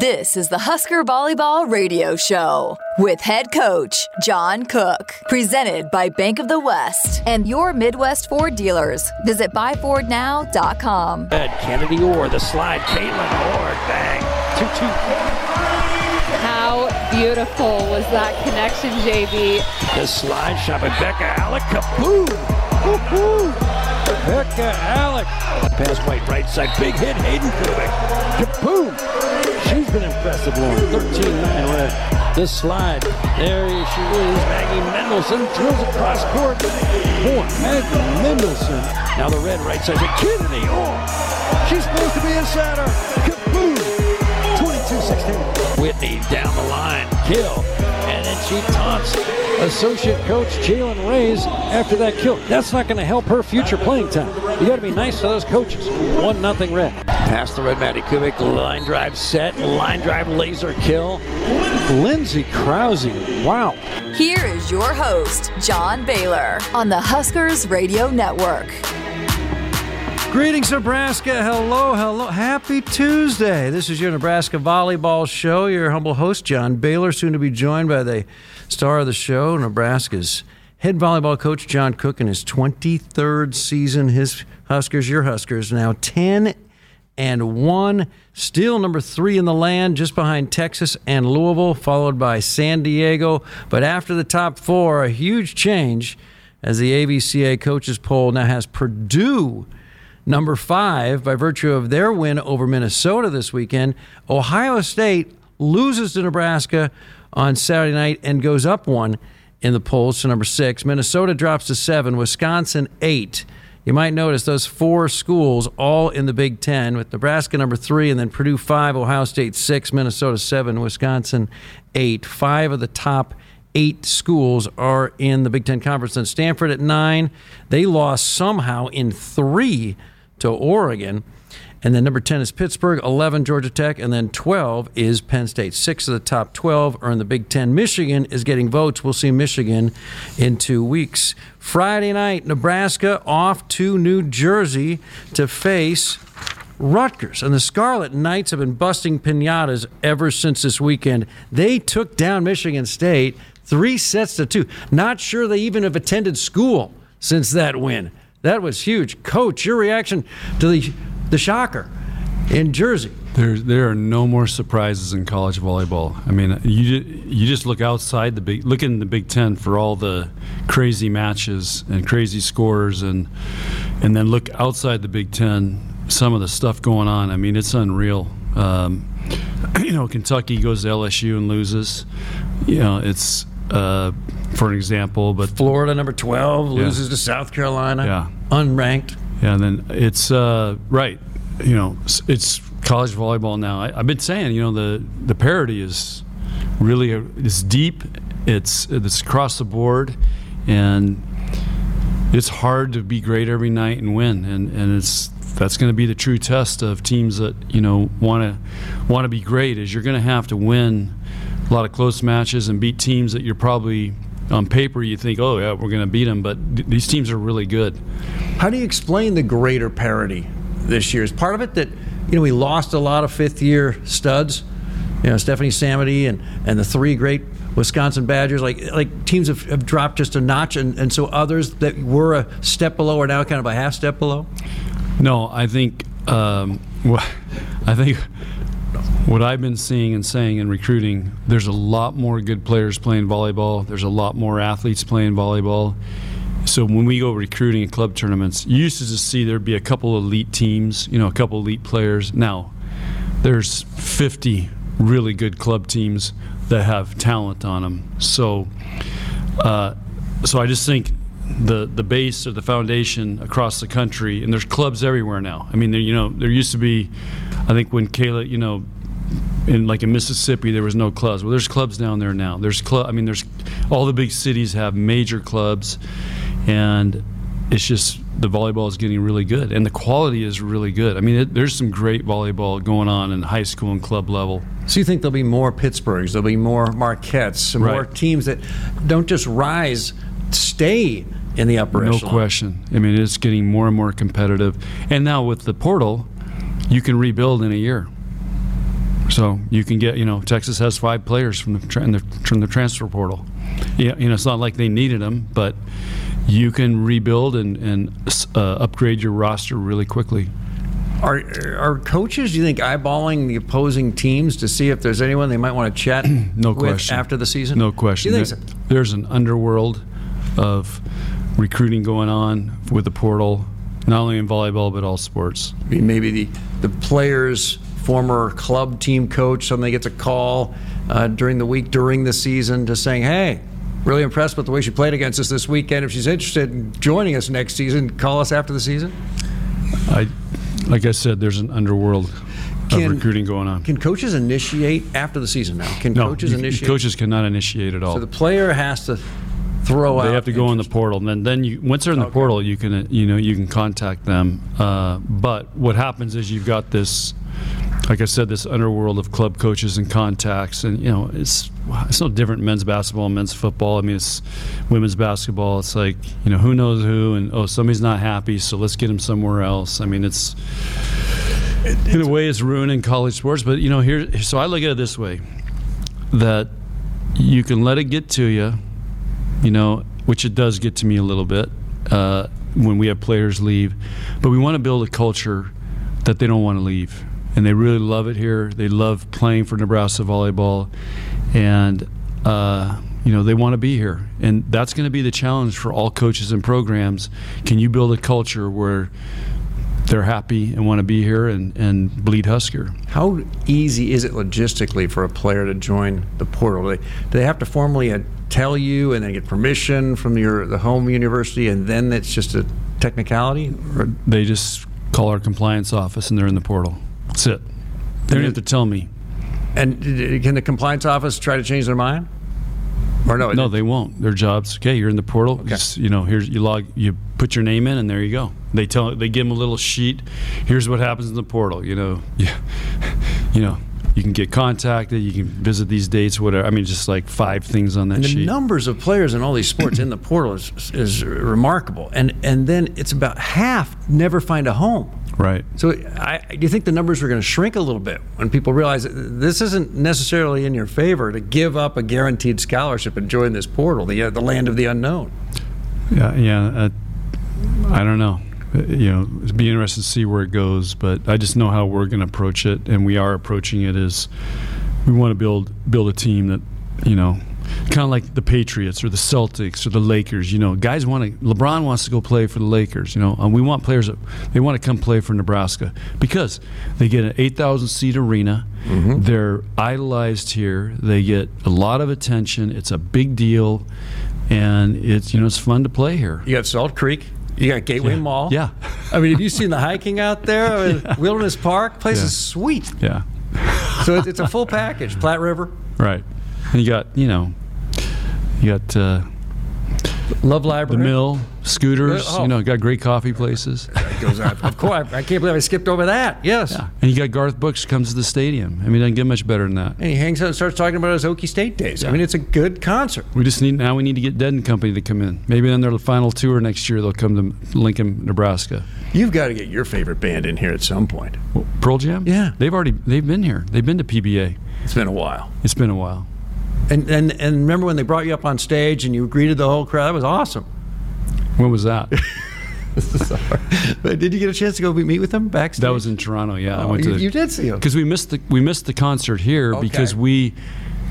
This is the Husker Volleyball Radio Show with head coach John Cook, presented by Bank of the West and your Midwest Ford dealers. Visit buyfordnow.com. Kennedy Orr, the slide, Kaitlyn Hord, bang, 2 2. How beautiful was that connection, JB? The slide shot by Bekka Allick, kaboom! Bekka Alex, Allick. Pass White right side. Big hit. Hayden Kubik. Kaboom. She's been impressive, Lauren. 13-9. This slide. There she is. Maggie Mendelson drills across court. Boy, Maggie Mendelson. Now the red right side. Kennedy. Oh, she's supposed to be a center. 16. Whitney down the line, kill. And then she taunts associate coach Jaylen Reyes after that kill. That's not going to help her future playing time. You got to be nice to those coaches. 1 nothing red. Past the red, Madi Kubik. Line drive set. Line drive laser kill. Lindsay Krause. Wow. Here is your host, John Baylor, on the Huskers Radio Network. Greetings, Nebraska. Hello, hello. Happy Tuesday. This is your Nebraska Volleyball Show. Your humble host, John Baylor, soon to be joined by the star of the show, Nebraska's head volleyball coach, John Cook, in his 23rd season. His Huskers, your Huskers, now 10 and 1. Still number three in the land, just behind Texas and Louisville, followed by San Diego. But after the top four, a huge change as the AVCA coaches poll now has Purdue number five by virtue of their win over Minnesota this weekend. Ohio State loses to Nebraska on Saturday night and goes up one in the polls to number six. Minnesota drops to seven. Wisconsin eight. You might notice those four schools all in the Big Ten, with Nebraska number three, and then Purdue five, Ohio State six, Minnesota seven, Wisconsin eight. Five of the top eight schools are in the Big Ten Conference. And Stanford at nine, they lost somehow in three to Oregon. And then number 10 is Pittsburgh, 11 Georgia Tech, and then 12 is Penn State. Six of the top 12 are in the Big Ten. Michigan is getting votes. We'll see Michigan in two weeks. Friday night, Nebraska off to New Jersey to face Rutgers. And the Scarlet Knights have been busting pinatas ever since this weekend. They took down Michigan State three sets to two. Not sure they even have attended school since that win. That was huge. Coach, your reaction to the the shocker in Jersey? There, there are no more surprises in college volleyball. I mean, you you just look outside the big, look in the Big Ten for all the crazy matches and crazy scores, and and then look outside the Big Ten, some of the stuff going on. I mean, it's unreal. Um, you know, Kentucky goes to LSU and loses. You know, it's uh, for an example, but Florida number twelve loses to South Carolina, Yeah. unranked. Yeah, and then it's uh, right. You know, it's college volleyball now. I, I've been saying, you know, the the parity is really a, it's deep. It's it's across the board, and it's hard to be great every night and win. And and it's that's going to be the true test of teams that you know want to want to be great. Is you're going to have to win a lot of close matches and beat teams that you're probably on paper you think, oh yeah, we're going to beat them, but th- these teams are really good. How do you explain the greater parity this year? Is part of it that you know we lost a lot of fifth year studs, you know Stephanie Samedy and and the three great Wisconsin Badgers, like like teams have, have dropped just a notch, and, and so others that were a step below are now kind of a half step below. No, I think um, I think what I've been seeing and saying in recruiting, there's a lot more good players playing volleyball. There's a lot more athletes playing volleyball. So when we go recruiting at club tournaments, you used to just see there'd be a couple elite teams, you know, a couple elite players. Now there's 50 really good club teams that have talent on them. So, uh, so I just think the the base or the foundation across the country, and there's clubs everywhere now. I mean, there you know there used to be, I think when Kayla, you know, in like in Mississippi there was no clubs. Well, there's clubs down there now. There's club. I mean, there's all the big cities have major clubs, and it's just the volleyball is getting really good, and the quality is really good. I mean, it, there's some great volleyball going on in high school and club level. So you think there'll be more Pittsburghs, there'll be more Marquettes, some more Right. teams that don't just rise, stay in the upper No echelon. question. I mean, it's getting more and more competitive. And now with the portal, you can rebuild in a year. So you can get, you know, Texas has five players from the, tra- the from the transfer portal. Yeah, you know, it's not like they needed them, but you can rebuild and, and uh, upgrade your roster really quickly. Are, are coaches, do you think, eyeballing the opposing teams to see if there's anyone they might want to chat no with question. after the season? No question. Do you think There- so? There's an underworld of recruiting going on with the portal, not only in volleyball but all sports. I mean, maybe the, the player's former club team coach suddenly gets a call uh, during the week during the season to saying, hey, really impressed with the way she played against us this weekend. If she's interested in joining us next season, call us after the season. I, like I said, there's an underworld Can- of recruiting going on. Can coaches initiate after the season now? Can no, coaches you- initiate? coaches cannot initiate at all. so the player has to throw out. they have to go in the portal, and then, then you once they're in the portal, you can you know you can contact them. Uh, but what happens is you've got this, like I said, this underworld of club coaches and contacts, and you know it's it's no different men's basketball, and men's football. I mean, it's women's basketball. It's like you know who knows who, and oh somebody's not happy, so let's get him somewhere else. I mean, it's in a way it's ruining college sports. But you know here, so I look at it this way, that you can let it get to you you know, which it does get to me a little bit uh, when we have players leave. But we want to build a culture that they don't want to leave. And they really love it here. They love playing for Nebraska volleyball. And, uh, you know, they want to be here. And that's going to be the challenge for all coaches and programs. Can you build a culture where they're happy and want to be here and, and bleed Husker? How easy is it logistically for a player to join the portal? Do they, do they have to formally uh, tell you and then get permission from your the home university, and then it's just a technicality? Or They just call our compliance office and they're in the portal. That's it. They don't have to tell me. and can the compliance office try to change their mind? Or no? No, they won't. Their jobs. Okay, you're in the portal. Just, you know, here's you log. You put your name in, and there you go. They tell. They give them a little sheet. Here's what happens in the portal. You know, yeah, you know, you can get contacted. You can visit these dates. Whatever. I mean, just like five things on that And the sheet. numbers of players in all these sports in the portal is, is remarkable, and and then it's about half never find a home. Right. So, I, do you think the numbers are going to shrink a little bit when people realize that this isn't necessarily in your favor to give up a guaranteed scholarship and join this portal, the uh, the land of the unknown? Yeah. Yeah. Uh, I don't know. Uh, You know, it'd be interesting to see where it goes. But I just know how we're going to approach it, and we are approaching it as we want to build build a team that you know kind of like the Patriots or the Celtics or the Lakers. You know, guys want to. LeBron wants to go play for the Lakers. You know, and we want players that they want to come play for Nebraska because they get an eight thousand seat arena. Mm-hmm. They're idolized here. They get a lot of attention. It's a big deal, and it's you know it's fun to play here. You got Salt Creek, you got Gateway Mall. Yeah. I mean, have you seen the hiking out there? I mean, Wilderness Park, place Yeah. is sweet. Yeah. So it's, it's a full package. Platte River, Right. And you got you know you got uh, Love Library, the mill, scooters. Oh. You know, got great coffee places. goes on. Of course, I, can't believe I skipped over that. Yes. Yeah. And you got Garth Brooks comes to the stadium. I mean, it doesn't get much better than that. And he hangs out and starts talking about his Okie State days. I mean, it's a good concert. We just need now. We need to get Dead and Company to come in. Maybe on their final tour next year, they'll come to Lincoln, Nebraska. You've got to get your favorite band in here at some point. Well, Pearl Jam. Yeah. they've already they've been here. They've been to PBA. It's been a while. It's been a while. And, and and remember when they brought you up on stage and you greeted the whole crowd? That was awesome. When was that? But did you get a chance to go meet with them backstage? that was in Toronto. Yeah, I Oh, went to you, the, you did see them. because we missed the we missed the concert here Okay. because we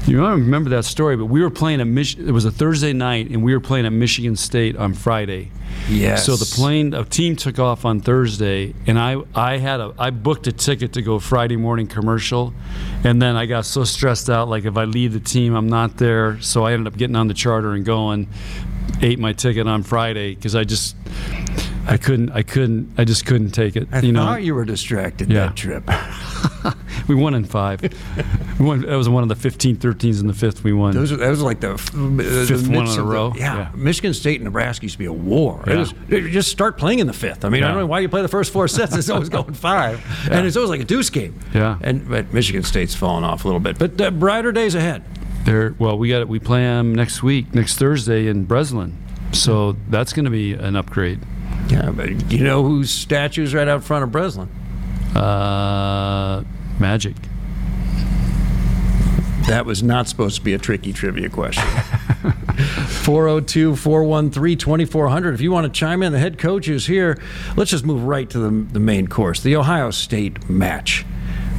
you know don't remember that story but we were playing at Mich- it was a Thursday night and we were playing at Michigan State on Friday Yes. so the plane a team took off on Thursday and I I had a I booked a ticket to go Friday morning commercial and then I got so stressed out like if I leave the team I'm not there so I ended up getting on the charter and going ate my ticket on Friday because I just I couldn't I couldn't I just couldn't take it I you know thought you were distracted Yeah. that trip. we won in five. we won, that was one of the 15 13s in the fifth we won. Those, that was like the, the Fifth one in a of the- row? yeah. Yeah. Michigan State and Nebraska used to be a war. It was- it- just start playing in the fifth. I mean, I don't know why you play the first four sets. It's always going five, and it's always like a deuce game. Yeah. And but Michigan State's fallen off a little bit, but uh, brighter days ahead. There, well, we got it. We play them next week, next Thursday in Breslin. So that's going to be an upgrade. Yeah, but you know whose statue's right out front of Breslin? Uh, Magic. That was not supposed to be a tricky trivia question. 402 413 2400. If you want to chime in, the head coach is here. Let's just move right to the, the main course the Ohio State match.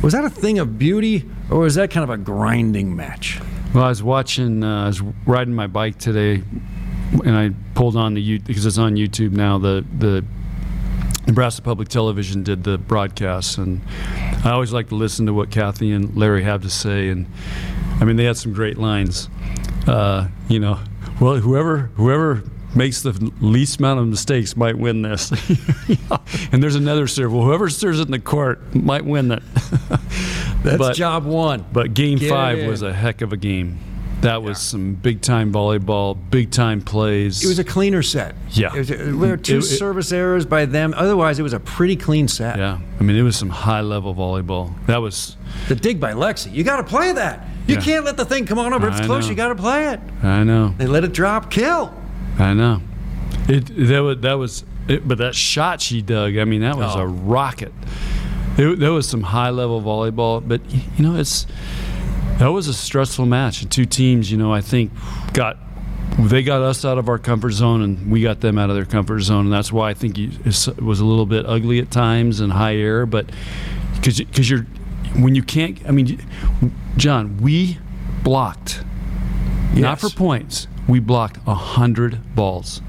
Was that a thing of beauty, or was that kind of a grinding match? Well, I was watching, uh, I was riding my bike today, and I pulled on the YouTube because it's on YouTube now. The the Nebraska Public Television did the broadcast, and I always like to listen to what Kathy and Larry have to say. And I mean, they had some great lines. Uh, you know, well, whoever whoever makes the least amount of mistakes might win this. and there's another serve. Well, whoever serves it in the court might win it. That's but, job one. But game Get five was a heck of a game. That was some big time volleyball, big time plays. It was a cleaner set. Yeah. It was, there were two It- it- service errors by them. Otherwise, it was a pretty clean set. yeah. I mean, it was some high level volleyball. That was, The dig by Lexi. You got to play that. You Yeah. can't let the thing come on over. If it's I close, know. you got to play it. I know, They let it drop. Kill. I know. It that was that was, it, but that shot she dug. I mean, that was Oh. a rocket. It, there was some high level volleyball, but you know, it's that was a stressful match. Two teams, you know, I think got they got us out of our comfort zone, and we got them out of their comfort zone, and that's why I think it was a little bit ugly at times and high air. But because because you're when you can't, I mean, John, we blocked not for points. We blocked a hundred balls,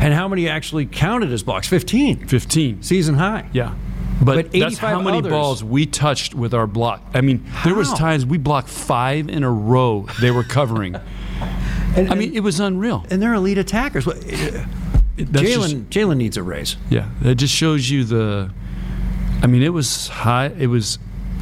And how many actually counted as blocks? 15. fifteen. Season high. Yeah. But, But that's how many others. balls we touched with our block. I mean, there was times we blocked five in a row. They were covering. And, I mean, it was unreal. and they're elite attackers. Uh, just- Jaylen Jaylen needs a raise. yeah, that just shows you the. I mean, it was high. It was,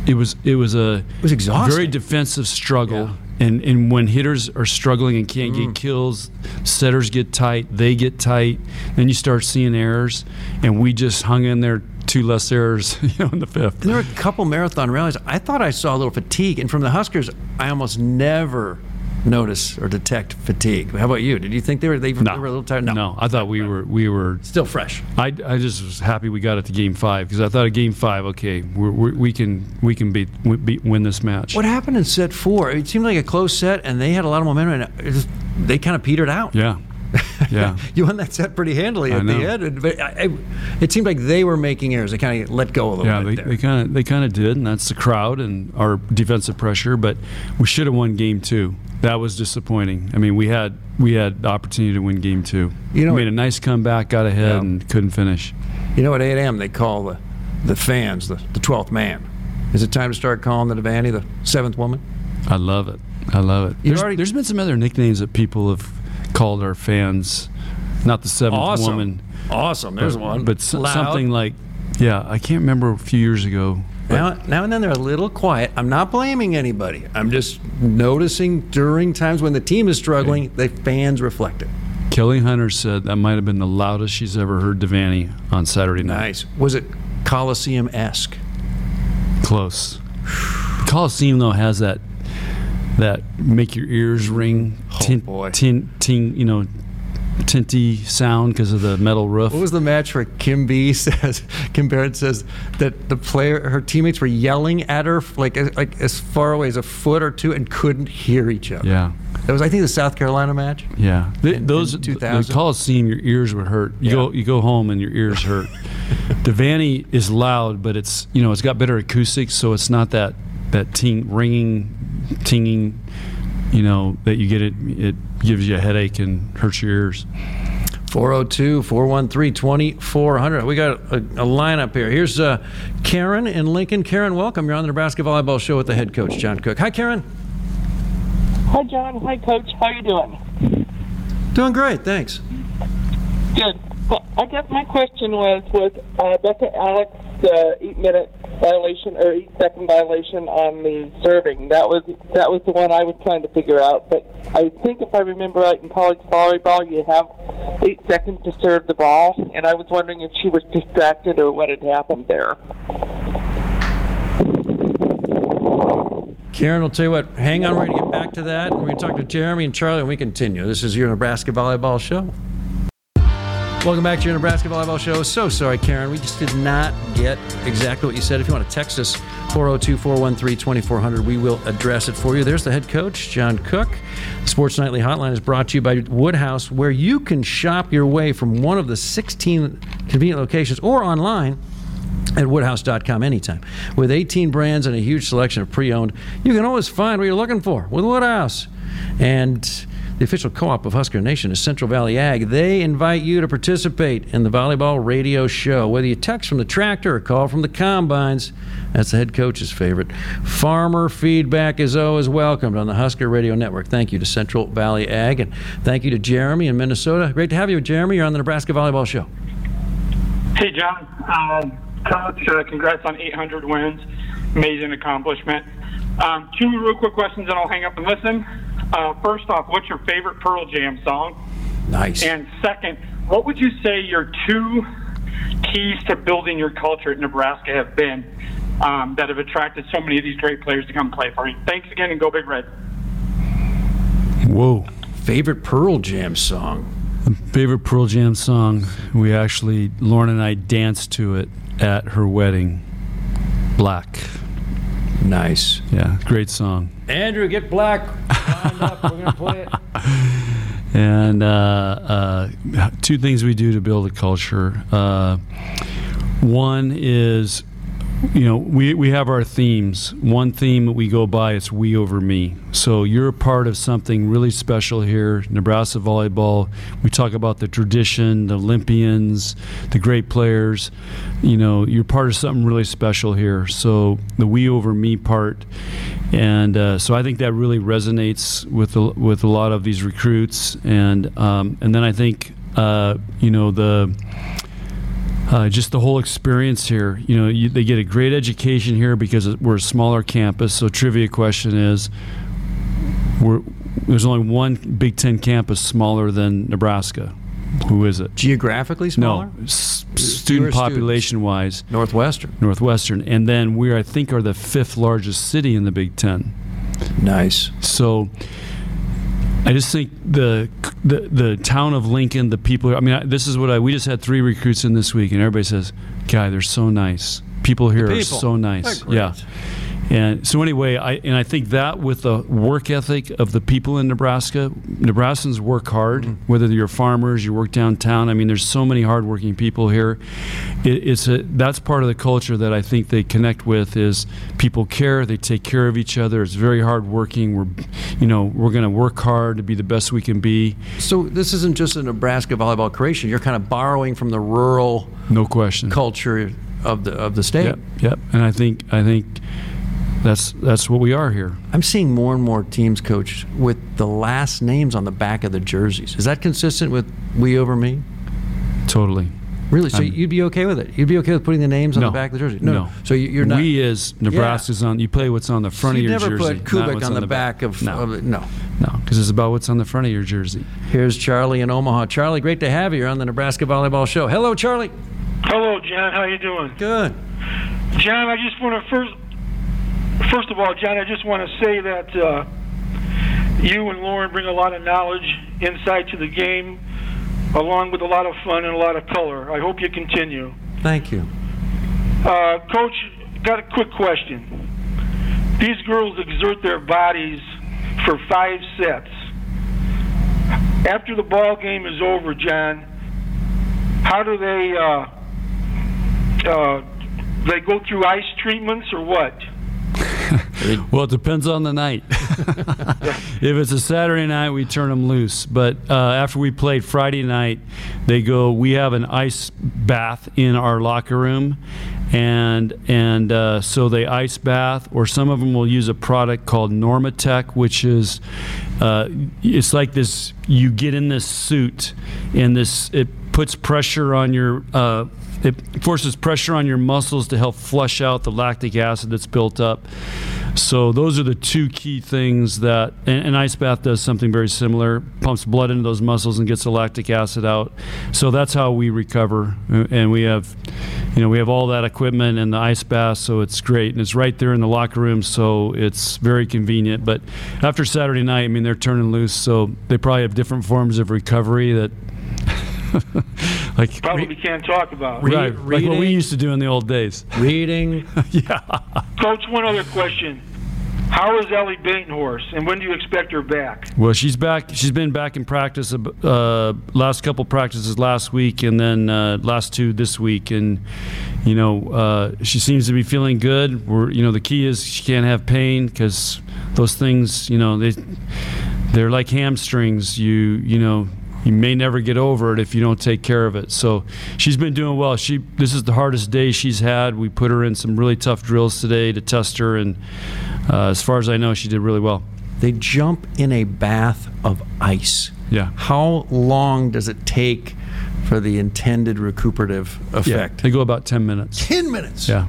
it was, it was a. It was exhausting. Very defensive struggle. And, and when hitters are struggling and can't Mm. get kills, setters get tight, they get tight, then you start seeing errors, and we just hung in there two less errors, you know, in the fifth. And there were a couple marathon rallies. I thought I saw a little fatigue, and from the Huskers, I almost never notice or detect fatigue. How about you? Did you think they were they, No, they were a little tired? No, I thought we were we were. Still fresh. I, I just was happy we got it to game five because I thought at game five, okay, we're, we're, we can we can beat, we- beat win this match. What happened in set four? It seemed like a close set, and they had a lot of momentum, and it just, they kind of petered out. Yeah, yeah. you won that set pretty handily at the end. But I, I, it seemed like they were making errors. They kind of let go a little Yeah, bit there. they kind of they kind of did, and that's the crowd and our defensive pressure. But we should have won game two. That was disappointing. I mean, we had we had the opportunity to win game two. You know we made a nice comeback, got ahead, Yeah. and couldn't finish. You know, at A&M, they call the, the fans the, the 12th man. Is it time to start calling the Devaney the seventh woman? I love it. I love it. There's, already- there's been some other nicknames that people have called our fans. Not the seventh Awesome. woman. Awesome. There's but, one. But Loud. something like, yeah, I can't remember a few years ago. Now, now and then they're a little quiet. I'm not blaming anybody. I'm just noticing during times when the team is struggling, the fans reflect it. Kelly Hunter said that might have been the loudest she's ever heard Devaney on Saturday night. Nice. Was it Coliseum esque? Close. Coliseum though has that that make your ears ring, Oh, boy. tin, tin, you know, tinty sound because of the metal roof. What was the match where Kim B says, Kim Barrett says that the player, her teammates were yelling at her like like as far away as a foot or two and couldn't hear each other. yeah. That was, I think, the South Carolina match. Yeah, Th- In- those in the 2000? Coliseum, your ears would hurt. You Yeah. go, you go home and your ears hurt. Devaney is loud, but it's you know it's got better acoustics, so it's not that that ting ringing, tinging, you know that you get it. It gives you a headache and hurts your ears. 402 413 2400. We got a, a lineup here. Here's uh, Karen in Lincoln. Karen, welcome. You're on the Nebraska Volleyball Show with the head coach, John Cook. Hi, Karen. Hi, John. Hi, Coach. How you doing? Doing great, thanks. Good. Well, I guess my question was was uh, Bekka Alex uh, eight minute violation or eight second violation on the serving. That was that was the one I was trying to figure out. But I think if I remember right, in college volleyball, you have eight seconds to serve the ball, and I was wondering if she was distracted or what had happened there. Karen, we'll tell you what, hang on, we're going to get back to that. We're going to talk to Jeremy and Charlie, and we continue. This is your Nebraska Volleyball Show. Welcome back to your Nebraska Volleyball Show. So sorry, Karen. We just did not get exactly what you said. If you want to text us, 402 413 2400, we will address it for you. There's the head coach, John Cook. The Sports Nightly Hotline is brought to you by Woodhouse, where you can shop your way from one of the 16 convenient locations or online at woodhouse.com anytime. With 18 brands and a huge selection of pre owned, you can always find what you're looking for with Woodhouse. And the official co op of Husker Nation is Central Valley Ag. They invite you to participate in the volleyball radio show. Whether you text from the tractor or call from the combines, that's the head coach's favorite. Farmer feedback is always welcomed on the Husker Radio Network. Thank you to Central Valley Ag, and thank you to Jeremy in Minnesota. Great to have you, Jeremy. You're on the Nebraska Volleyball Show. Hey, John. Um, uh, congrats on 800 wins. Amazing accomplishment. Um, two real quick questions, and I'll hang up and listen. Uh, first off, what's your favorite Pearl Jam song? Nice. And second, what would you say your two keys to building your culture at Nebraska have been um, that have attracted so many of these great players to come play for you? Thanks again, and go Big Red. Whoa. Favorite Pearl Jam song? Favorite Pearl Jam song? We actually, Lauren and I danced to it at her wedding. Black. Nice. Yeah, great song. Andrew, get black. Up. We're to play it. And uh, uh, two things we do to build a culture. Uh, one is, you know, we, we have our themes. One theme that we go by is we over me. So you're a part of something really special here, Nebraska volleyball. We talk about the tradition, the Olympians, the great players. You know, you're part of something really special here. So the we over me part and uh, so I think that really resonates with a, with a lot of these recruits, and um, and then I think uh, you know the. Uh, just the whole experience here. You know, you, they get a great education here because we're a smaller campus. So, trivia question is: we're, There's only one Big Ten campus smaller than Nebraska. Who is it? Geographically smaller? No, s- student population wise, Northwestern. Northwestern, and then we I think are the fifth largest city in the Big Ten. Nice. So I just think the the the town of Lincoln, the people. I mean, I, this is what I. We just had three recruits in this week, and everybody says, "Guy, they're so nice. People here are people. so nice." Yeah. And so anyway, I and I think that with the work ethic of the people in Nebraska, Nebraskans work hard. Mm-hmm. Whether you're farmers, you work downtown. I mean, there's so many hardworking people here. It, it's a that's part of the culture that I think they connect with is people care. They take care of each other. It's very hardworking. We're, you know, we're going to work hard to be the best we can be. So this isn't just a Nebraska volleyball creation. You're kind of borrowing from the rural No question. culture of the of the state. Yep, yep. And I think I think that's that's what we are here. I'm seeing more and more teams, coach, with the last names on the back of the jerseys. Is that consistent with we over me? Totally. Really? So I'm- you'd be okay with it? You'd be okay with putting the names on No. the back of the jersey? No. So you- you're not. We as Nebraska's on. You play what's on the front so of you never put Kubik what's on, the back of, no, of it. No. no, because it's about what's on the front of your jersey. Here's Charlie in Omaha. Charlie, great to have you. On the Nebraska Volleyball Show. Hello, Charlie. Hello, John. How you doing? Good. John, I just want to first, first of all, John, I just want to say that uh, you and Lauren bring a lot of knowledge, insight to the game, along with a lot of fun and a lot of color. I hope you continue. Thank you. Uh, Coach, got a quick question. These girls exert their bodies for five sets. After the ball game is over, John, how do they uh, uh, they go through ice treatments or what? Well, it depends on the night. if it's a Saturday night, we turn them loose. But uh, after we played Friday night, they go. We have an ice bath in our locker room, and and uh, so they ice bath, or some of them will use a product called Normatec, which is uh, it's like this. You get in this suit, and this it puts pressure on your. Uh, it forces pressure on your muscles to help flush out the lactic acid that's built up. So those are the two key things that and an ice bath does something very similar, pumps blood into those muscles and gets the lactic acid out. So that's how we recover, and we have, you know, we have all that equipment and the ice bath, so it's great, and it's right there in the locker room, so it's very convenient. But after Saturday night, I mean, they're turning loose, so they probably have different forms of recovery that like probably re- can't talk about. Re- right, like what we used to do in the old days. Reading. yeah. Coach, one other question. How is Ally Batenhorst, and when do you expect her back? Well, she's back. She's been back in practice. Uh, last couple practices last week, and then uh, last two this week. And you know, uh, she seems to be feeling good. We're, you know, the key is she can't have pain because those things, you know, they they're like hamstrings. You you know. You may never get over it if you don't take care of it. So she's been doing well. She this is the hardest day she's had. We put her in some really tough drills today to test her, and uh, as far as I know, she did really well. They jump in a bath of ice. Yeah. How long does it take for the intended recuperative effect? They go about 10 minutes. 10 minutes. Yeah.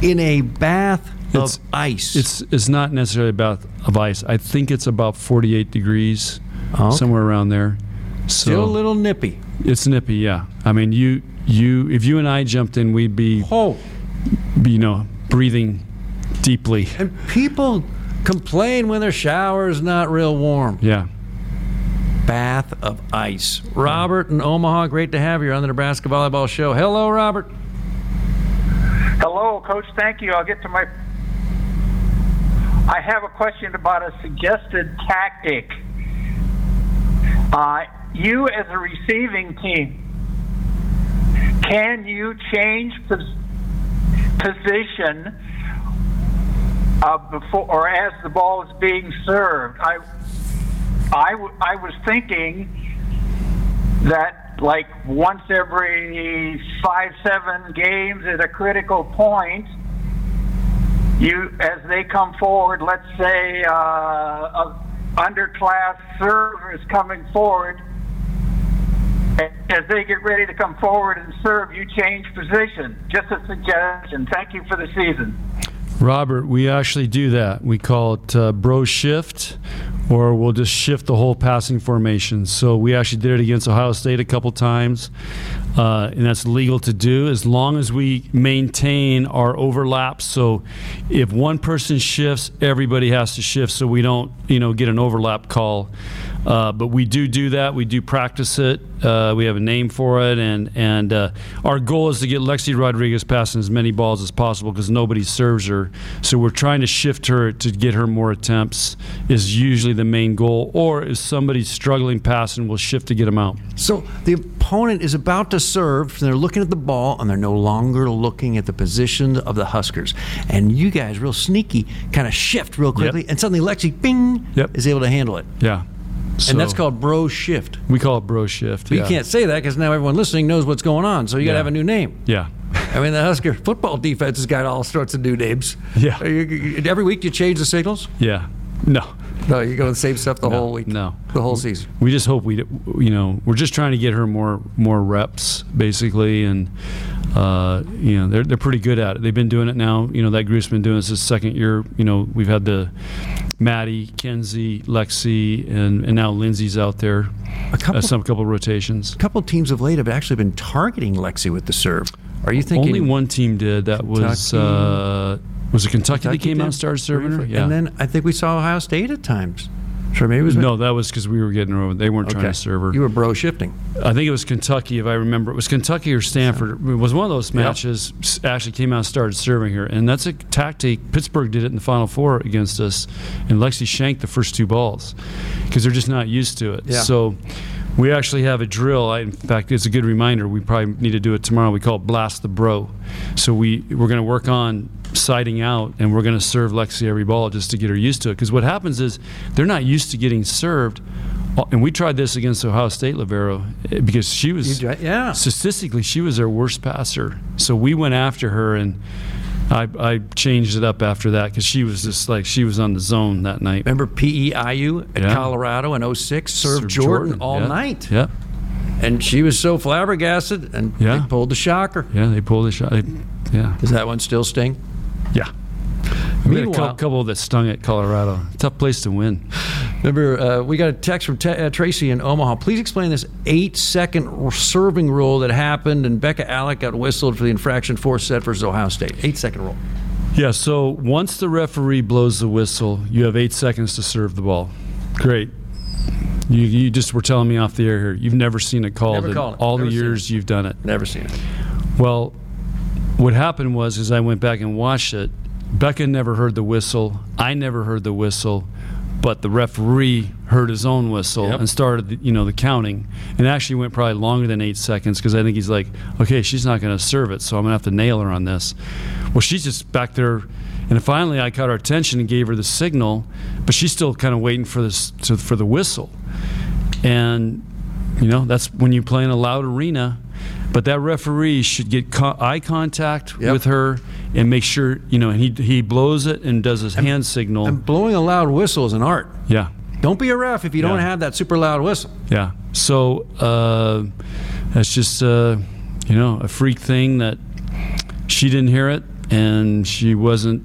In a bath It's- of ice. It's it's not necessarily a bath of ice. I think it's about 48 degrees, Oh, okay. somewhere around there. So still a little nippy. it's nippy, yeah. I mean, you you if you and I jumped in, we'd be Oh, you know breathing deeply. and people complain when their shower is not real warm. Yeah. Bath of ice. Robert in Omaha, great to have you on the Nebraska Volleyball Show. Hello, Robert. Hello, Coach. Thank you. I'll get to my. I have a question about a suggested tactic. Uh, you, as a receiving team, can you change pos- position uh, before or as the ball is being served? I, I, w- I was thinking that like once every five seven games at a critical point you as they come forward let's say uh, a underclass server is coming forward as they get ready to come forward and serve you change position just a suggestion thank you for the season Robert, we actually do that. We call it uh, bro shift, or we'll just shift the whole passing formation. So we actually did it against Ohio State a couple times, uh, and that's legal to do as long as we maintain our overlaps. So if one person shifts, everybody has to shift, so we don't, you know, get an overlap call. Uh, but we do do that. We do practice it. Uh, we have a name for it, and and uh, our goal is to get Lexi Rodriguez passing as many balls as possible because nobody serves her. So we're trying to shift her to get her more attempts. Is usually the main goal. Or if somebody's struggling passing, we'll shift to get them out. So the opponent is about to serve, and they're looking at the ball, and they're no longer looking at the position of the Huskers. And you guys, real sneaky, kind of shift real quickly, and suddenly Lexi, bing, Yep. is able to handle it. Yeah. and that's called bro shift. we call it bro shift. But yeah. you can't say that because now everyone listening knows what's going on. So you got to Yeah. have a new name. Yeah. I mean, the Husker football defense has got all sorts of new names. Yeah. You- every week you change the signals? Yeah. No. No, you go the same stuff the No, whole week. no. the whole season. we just hope we, you know, we're just trying to get her more more reps basically, and uh, you know they're they're pretty good at it. They've been doing it now. You know that group's been doing this his second year. You know we've had the Madi, Kenzie, Lexi, and and now Lindsay's out there. A couple- uh, some couple rotations. A couple teams of late have actually been targeting Lexi with the serve. Are you thinking Only one team did. That was uh, was it Kentucky, Kentucky that came out and started serving her? Yeah. And then I think we saw Ohio State at times. Sure, maybe it was no, that was because we were getting over. They weren't trying to serve her. You were bro shifting. I think it was Kentucky, if I remember. It was Kentucky or Stanford. It was one of those matches. s- Ashley came out and started serving her, and that's a tactic. Pittsburgh did it in the Final Four against us, and Lexi shanked the first two balls because they're just not used to it. Yeah. So we actually have a drill. I, in fact, it's a good reminder. We probably need to do it tomorrow. We call it Blast the Bro. So we we're going to work on siding out, and we're going to serve Lexi every ball just to get her used to it. Because what happens is they're not used to getting served. Uh, And we tried this against Ohio State Libero eh, because she was yeah. statistically she was their worst passer. So we went after her and I, I changed it up after that because she was just like she was on the zone that night. Remember PEIU at Yeah. Colorado in 06 served Served Jordan, all yeah. night. Yep. And she was so flabbergasted, and Yeah. they pulled the shocker. Yeah, they pulled the shot. Yeah. Does that one still sting? Yeah. We had a Meanwhile- couple that stung at Colorado. Tough place to win. Remember, uh, we got a text from Te- uh, Tracy in Omaha. Please explain this eight second serving rule that happened, and Bekka Allick got whistled for the infraction force set versus Ohio State. Eight second rule. Yeah, so once the referee blows the whistle, you have eight seconds to serve the ball. Great. You, you just were telling me off the air here. You've never seen it called Never in called it. all Never the years you've done it. Never seen it. Well, what happened was, as I went back and watched it, Bekka never heard the whistle. I never heard the whistle, but the referee heard his own whistle Yep. and started, the, you know, the counting. And actually went probably longer than eight seconds because I think he's like, okay, she's not going to serve it, so I'm going to have to nail her on this. Well, she's just back there. And finally, I caught her attention and gave her the signal, but she's still kind of waiting for this to, for the whistle. And you know, that's when you play in a loud arena. But that referee should get co- eye contact Yep. with her and make sure, you know, he, he blows it and does his hand signal. And blowing a loud whistle is an art. yeah. Don't be a ref if you don't have that super loud whistle. Yeah. So uh, that's just, uh, you know, a freak thing that she didn't hear it and she wasn't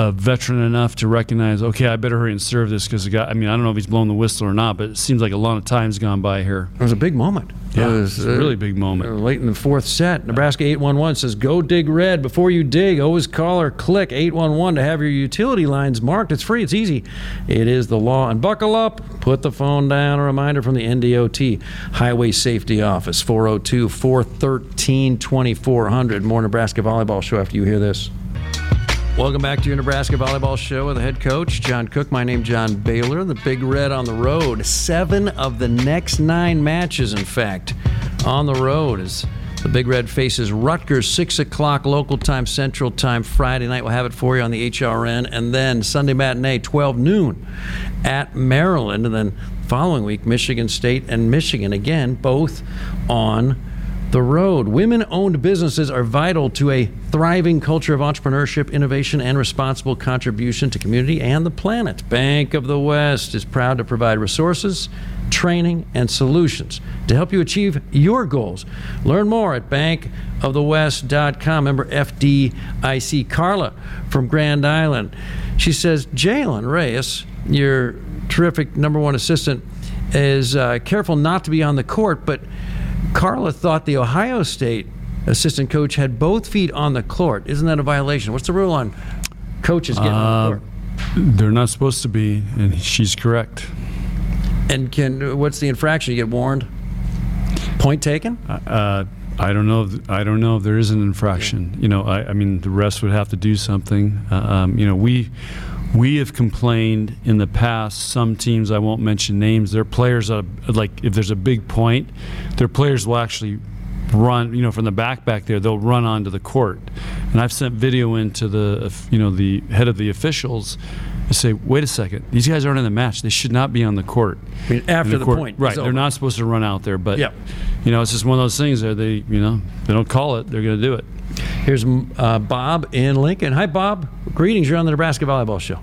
a veteran enough to recognize, okay, I better hurry and serve this because the guy, I mean, I don't know if he's blowing the whistle or not, but it seems like a lot of time's gone by here. It was a big moment. Yeah, It it's a really big moment. uh, Late in the fourth set, Nebraska 811 says, Go dig red. Before you dig, always call or click 811 to have your utility lines marked. It's free, it's easy. It is the law. And buckle up, put the phone down. A reminder from the NDOT Highway Safety Office 402 413 2400. More Nebraska Volleyball Show after you hear this. Welcome back to your Nebraska Volleyball Show with the head coach, John Cook. My name is John Baylor. The Big Red on the road. Seven of the next nine matches, in fact, on the road as the Big Red faces Rutgers, 6 o'clock local time, Central Time, Friday night. We'll have it for you on the HRN. And then Sunday matinee, 12 noon at Maryland. And then following week, Michigan State and Michigan again, both on the road. Women owned businesses are vital to a thriving culture of entrepreneurship, innovation, and responsible contribution to community and the planet. Bank of the West is proud to provide resources, training, and solutions to help you achieve your goals. Learn more at bankofthewest.com. Member FDIC. Carla from Grand Island. She says, Jaylen Reyes, your terrific number one assistant, is uh, careful not to be on the court, but Carla thought the Ohio State assistant coach had both feet on the court. Isn't that a violation? What's the rule on coaches getting on the Uh, court? They're not supposed to be, and she's correct. And can what's the infraction? You get warned. Point taken. Uh, I don't know. If, I don't know if there is an infraction. You know, I, I mean, the rest would have to do something. Uh, um, you know, we we have complained in the past. Some teams, I won't mention names. Their players, are, like if there's a big point, their players will actually run. You know, from the back back there, they'll run onto the court. And I've sent video into the you know the head of the officials. To say, wait a second, these guys aren't in the match. They should not be on the court. I mean, after In the court. point right? They're over. not supposed to run out there, but Yep. you know, it's just one of those things that they, you know, they don't call it, they're going to do it. Here's uh, Bob in Lincoln. Hi, Bob. Greetings. You're on the Nebraska Volleyball Show.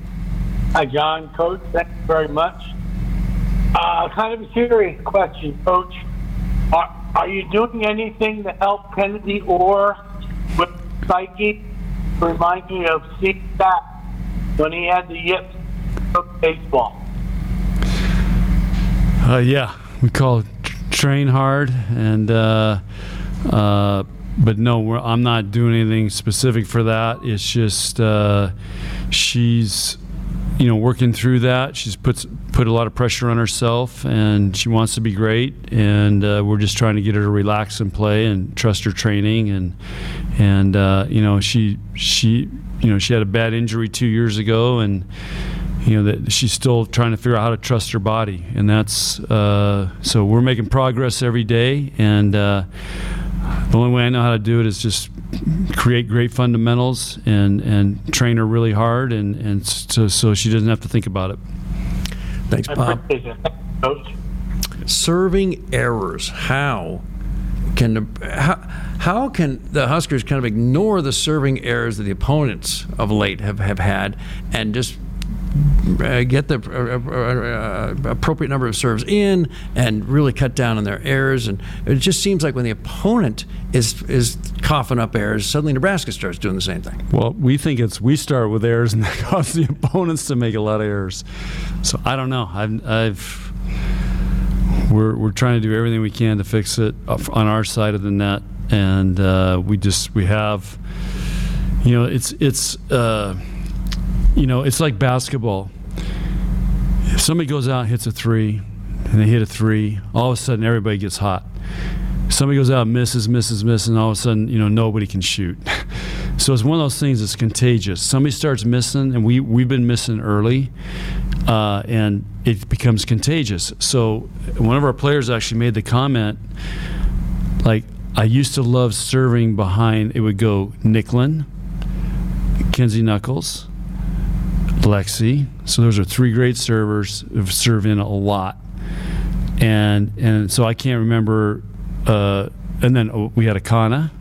Hi, John. Coach, thank you very much. Uh, kind of a serious question, Coach. Are, are you doing anything to help Kennedy Orr with psyche? Remind me of Steve Back when he had the yips of baseball. Uh, yeah, we call it train hard, and uh, uh, but no, I'm not doing anything specific for that. It's just uh, she's, you know, working through that. She's put put a lot of pressure on herself, and she wants to be great. And uh, we're just trying to get her to relax and play and trust her training. And and uh, you know, she she you know she had a bad injury two years ago, and you know that she's still trying to figure out how to trust her body and that's uh, so we're making progress every day and uh, the only way I know how to do it is just create great fundamentals and and train her really hard and and so, so she doesn't have to think about it Thanks, I Bob. appreciate it. Thank you, Coach. serving errors. How can the, how, how can the Huskers kind of ignore the serving errors that the opponents of late have, have had and just uh, get the uh, uh, uh, appropriate number of serves in and really cut down on their errors. And it just seems like when the opponent is is coughing up errors suddenly Nebraska starts doing the same thing. Well we think it's we start with errors and that cause the opponents to make a lot of errors. So I don't know. I've, I've we're, we're trying to do everything we can to fix it on our side of the net. And uh, we just we have you know it's it's uh, you know it's like basketball if somebody goes out and hits a three and they hit a three. All of a sudden, everybody gets hot. Somebody goes out, misses, misses, misses, and all of a sudden, you know, nobody can shoot. so it's one of those things that's contagious. Somebody starts missing, and we we've been missing early, uh, and it becomes contagious. So one of our players actually made the comment, like, I used to love serving behind. It would go Nicklin, Kenzie Knuckles, Lexi. So those are three great servers who serve in a lot. And and so I can't remember. Uh, and then oh, we had Akana.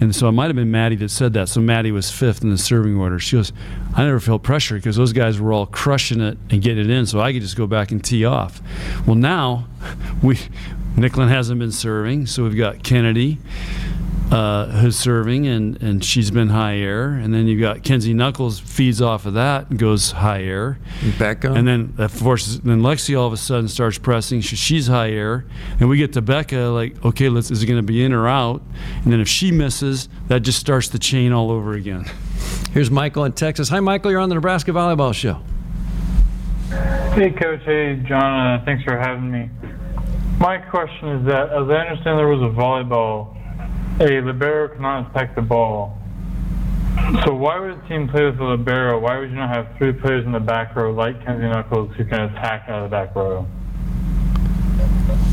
And so it might have been Madi that said that. So Madi was fifth in the serving order. She goes, I never felt pressure because those guys were all crushing it and getting it in, so I could just go back and tee off. Well, now we Nicklin hasn't been serving, so we've got Kennedy uh, who's serving, and, and she's been high air. And then you've got Kenzie Knuckles feeds off of that and goes high air. Bekka. And then that forces, then Lexi all of a sudden starts pressing. She, she's high air. And we get to Bekka, like, okay, let's, is it going to be in or out? And then if she misses, that just starts the chain all over again. Here's Michael in Texas. Hi, Michael. You're on the Nebraska Volleyball Show. Hey, Coach. Hey, John. Uh, thanks for having me. My question is that, as I understand, there was a volleyball. A libero cannot attack the ball. So why would a team play with a libero? Why would you not have three players in the back row like Kenzie Knuckles who can attack out of the back row?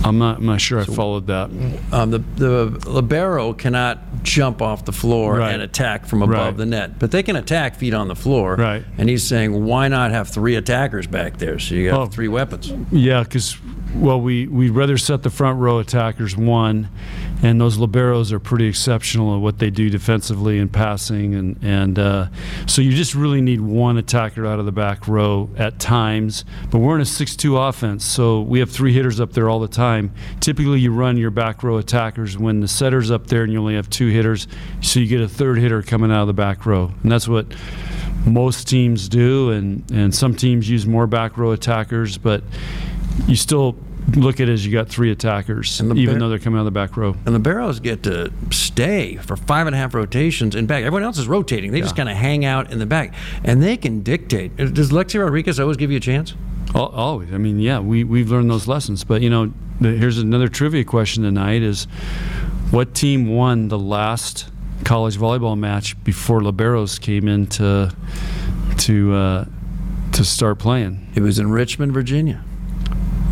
I'm not, I'm not sure I followed that. Um, the the libero cannot jump off the floor Right. and attack from above Right. the net, but they can attack feet on the floor. Right. And he's saying, why not have three attackers back there? So you got Oh. three weapons. Yeah, because well, we we'd rather set the front row attackers one, and those liberos are pretty exceptional at what they do defensively and passing, and and uh, so you just really need one attacker out of the back row at times. But we're in a six-two offense, so we have three hitters up there all the time. Typically, you run your back row attackers when the setter's up there, and you only have two hitters, so you get a third hitter coming out of the back row, and that's what most teams do, and, and some teams use more back row attackers, but you still look at it as you got three attackers, even though they're coming out of the back row. And the liberos get to stay for five and a half rotations in back. Everyone else is rotating. They just kind of hang out in the back, and they can dictate. Does Lexi Rodriguez always give you a chance? Always. I mean, yeah, we, we've learned those lessons. But, you know, the, here's another trivia question tonight is what team won the last college volleyball match before Liberos came in to, to, uh, to start playing? It was in Richmond, Virginia.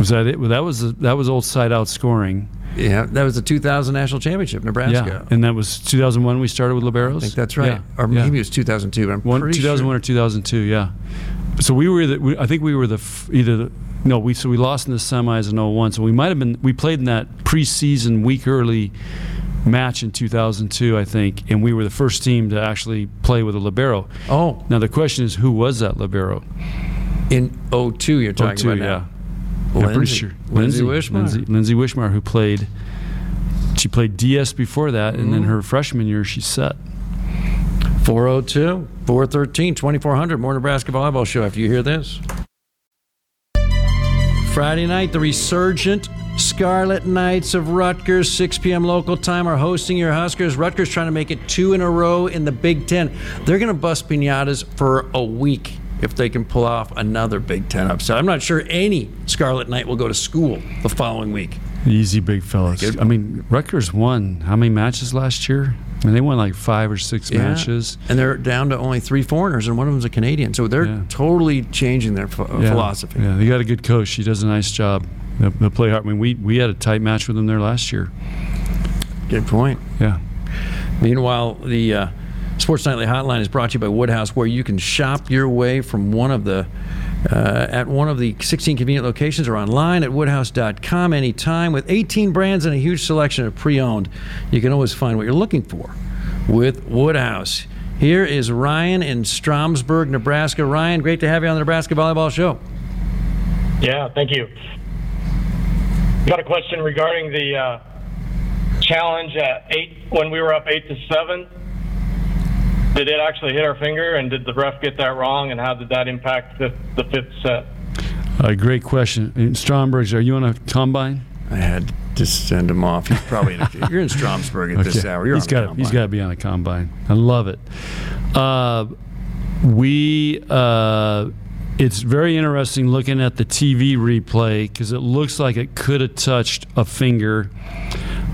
Was that it? Well, that was that was old side out scoring. Yeah, that was the 2000 national championship, Nebraska. Yeah, and that was 2001. We started with liberos. I think that's right. Yeah, Or yeah. maybe it was 2002. But I'm One, pretty 2001 sure. or 2002, yeah. So we were the, we, I think we were the f- either the, no we so we lost in the semis in 01. So we might have been we played in that preseason week early match in 2002 I think and we were the first team to actually play with a libero. Oh, Now the question is who was that libero? in 02 you're talking 02, about yeah. Now. I'm pretty Lindsay- sure. Lindsay Wischmeier. Lindsay, Lindsay Wischmeier, who played, she played DS before that, and Mm-hmm. then her freshman year she set. 402 413 2400 more Nebraska volleyball show after you hear this. Friday night, the resurgent Scarlet Knights of Rutgers, 6 p.m. local time, are hosting your Huskers. Rutgers trying to make it two in a row in the Big Ten. They're going to bust pinatas for a week if they can pull off another Big Ten upset. I'm not sure any Scarlet Knight will go to school the following week. Easy big fellas. I mean, Rutgers won how many matches last year? I mean, they won like five or six Yeah. matches. And they're down to only three foreigners, and one of them's a Canadian. So they're Yeah. totally changing their ph- Yeah. philosophy. Yeah, they got a good coach. He does a nice job. They'll, they'll play hard. I mean, we we had a tight match with them there last year. Good point. Yeah. Meanwhile, the uh, Sports Nightly Hotline is brought to you by Woodhouse, where you can shop your way from one of the uh, at one of the 16 convenient locations or online at woodhouse.com anytime. With 18 brands and a huge selection of pre-owned, you can always find what you're looking for with Woodhouse. Here is Ryan in Stromsburg, Nebraska. Ryan, great to have you on the Nebraska Volleyball Show. Yeah, thank you. Got a question regarding the uh, challenge at eight when we were up eight to seven. Did it actually hit our finger, and did the ref get that wrong? And how did that impact the, the fifth set? Uh, great question. And Stromsburg's, are you on a combine? I had to send him off. He's probably in, you're in Stromsburg at this hour. You're he's on the got he's combine. got to be on a combine. I love it. Uh, we uh, it's very interesting looking at the TV replay because it looks like it could have touched a finger.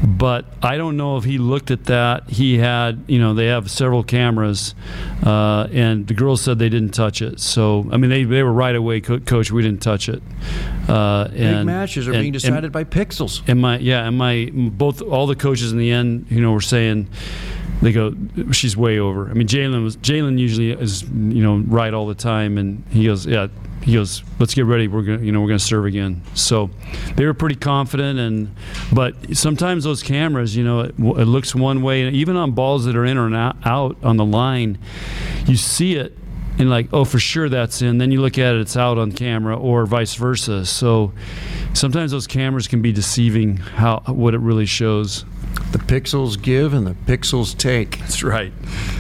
But I don't know if he looked at that. He had, you know, they have several cameras, uh, and the girls said they didn't touch it. So, I mean, they, they were right away, co- coach, we didn't touch it. Uh, Big and, matches are and- being decided and- by pixels. and my yeah, and my both all the coaches in the end, you know, were saying they go, she's way over. I mean, Jaylen was Jaylen usually is you know right all the time, and he goes, yeah, he goes, let's get ready. We're gonna you know we're gonna serve again. So they were pretty confident, and but sometimes those cameras, you know, it, it looks one way, and even on balls that are in or out on the line, you see it and like oh for sure that's in then you look at it it's out on camera or vice versa so sometimes those cameras can be deceiving how what it really shows The pixels give and the pixels take. that's right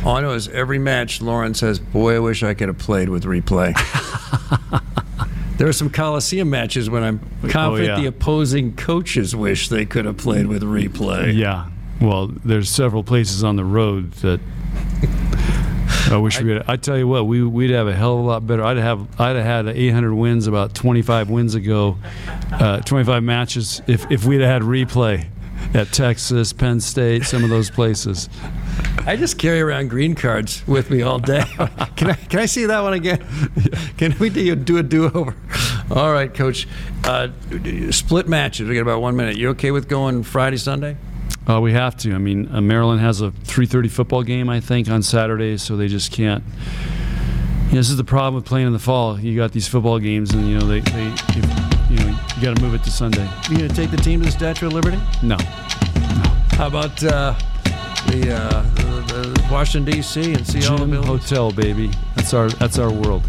All I know is every match, Lauren says, "Boy, I wish I could have played with replay." there are some Coliseum matches when I'm oh, confident Oh, yeah. the opposing coaches wish they could have played with replay. yeah well there's several places on the road that I wish we had. I tell you what, we we'd have a hell of a lot better. I'd have I'd have had 800 wins about 25 wins ago, uh, 25 matches if if we'd have had replay at Texas, Penn State, some of those places. I just carry around green cards with me all day. can I can I see that one again? Can we do, do a do over? All right, Coach. Uh, split matches. We got about one minute. You okay with going Friday, Sunday? Uh, we have to. I mean, uh, Maryland has a 3:30 football game, I think, on Saturday, so they just can't. You know, this is the problem with playing in the fall. You got these football games, and you know they, they if, you know, you got to move it to Sunday. You gonna take the team to the Statue of Liberty? No, How about uh, the, uh, the, the Washington D.C. and see all the buildings? Hotel, baby. That's our that's our world.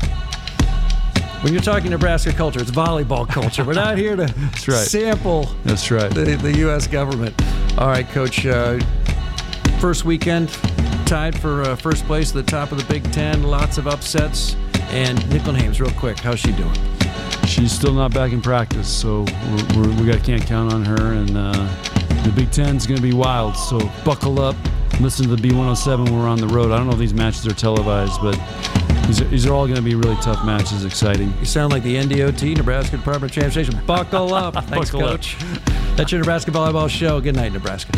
When you're talking Nebraska culture, it's volleyball culture. We're not here to right. sample That's right. the, the U.S. government. All right, Coach. Uh, first weekend tied for uh, first place at the top of the Big Ten. Lots of upsets. And Nicklin Hames, real quick, how's she doing? She's still not back in practice, so we're, we're, we got can't count on her. And uh, the Big Ten's going to be wild. So buckle up, listen to the B107 when we're on the road. I don't know if these matches are televised, but these are, these are all going to be really tough matches. Exciting. You sound like the NDOT, Nebraska Department of Transportation. Buckle up. Thanks, Buckle up. Coach. That's your Nebraska Volleyball Show. Good night, Nebraska.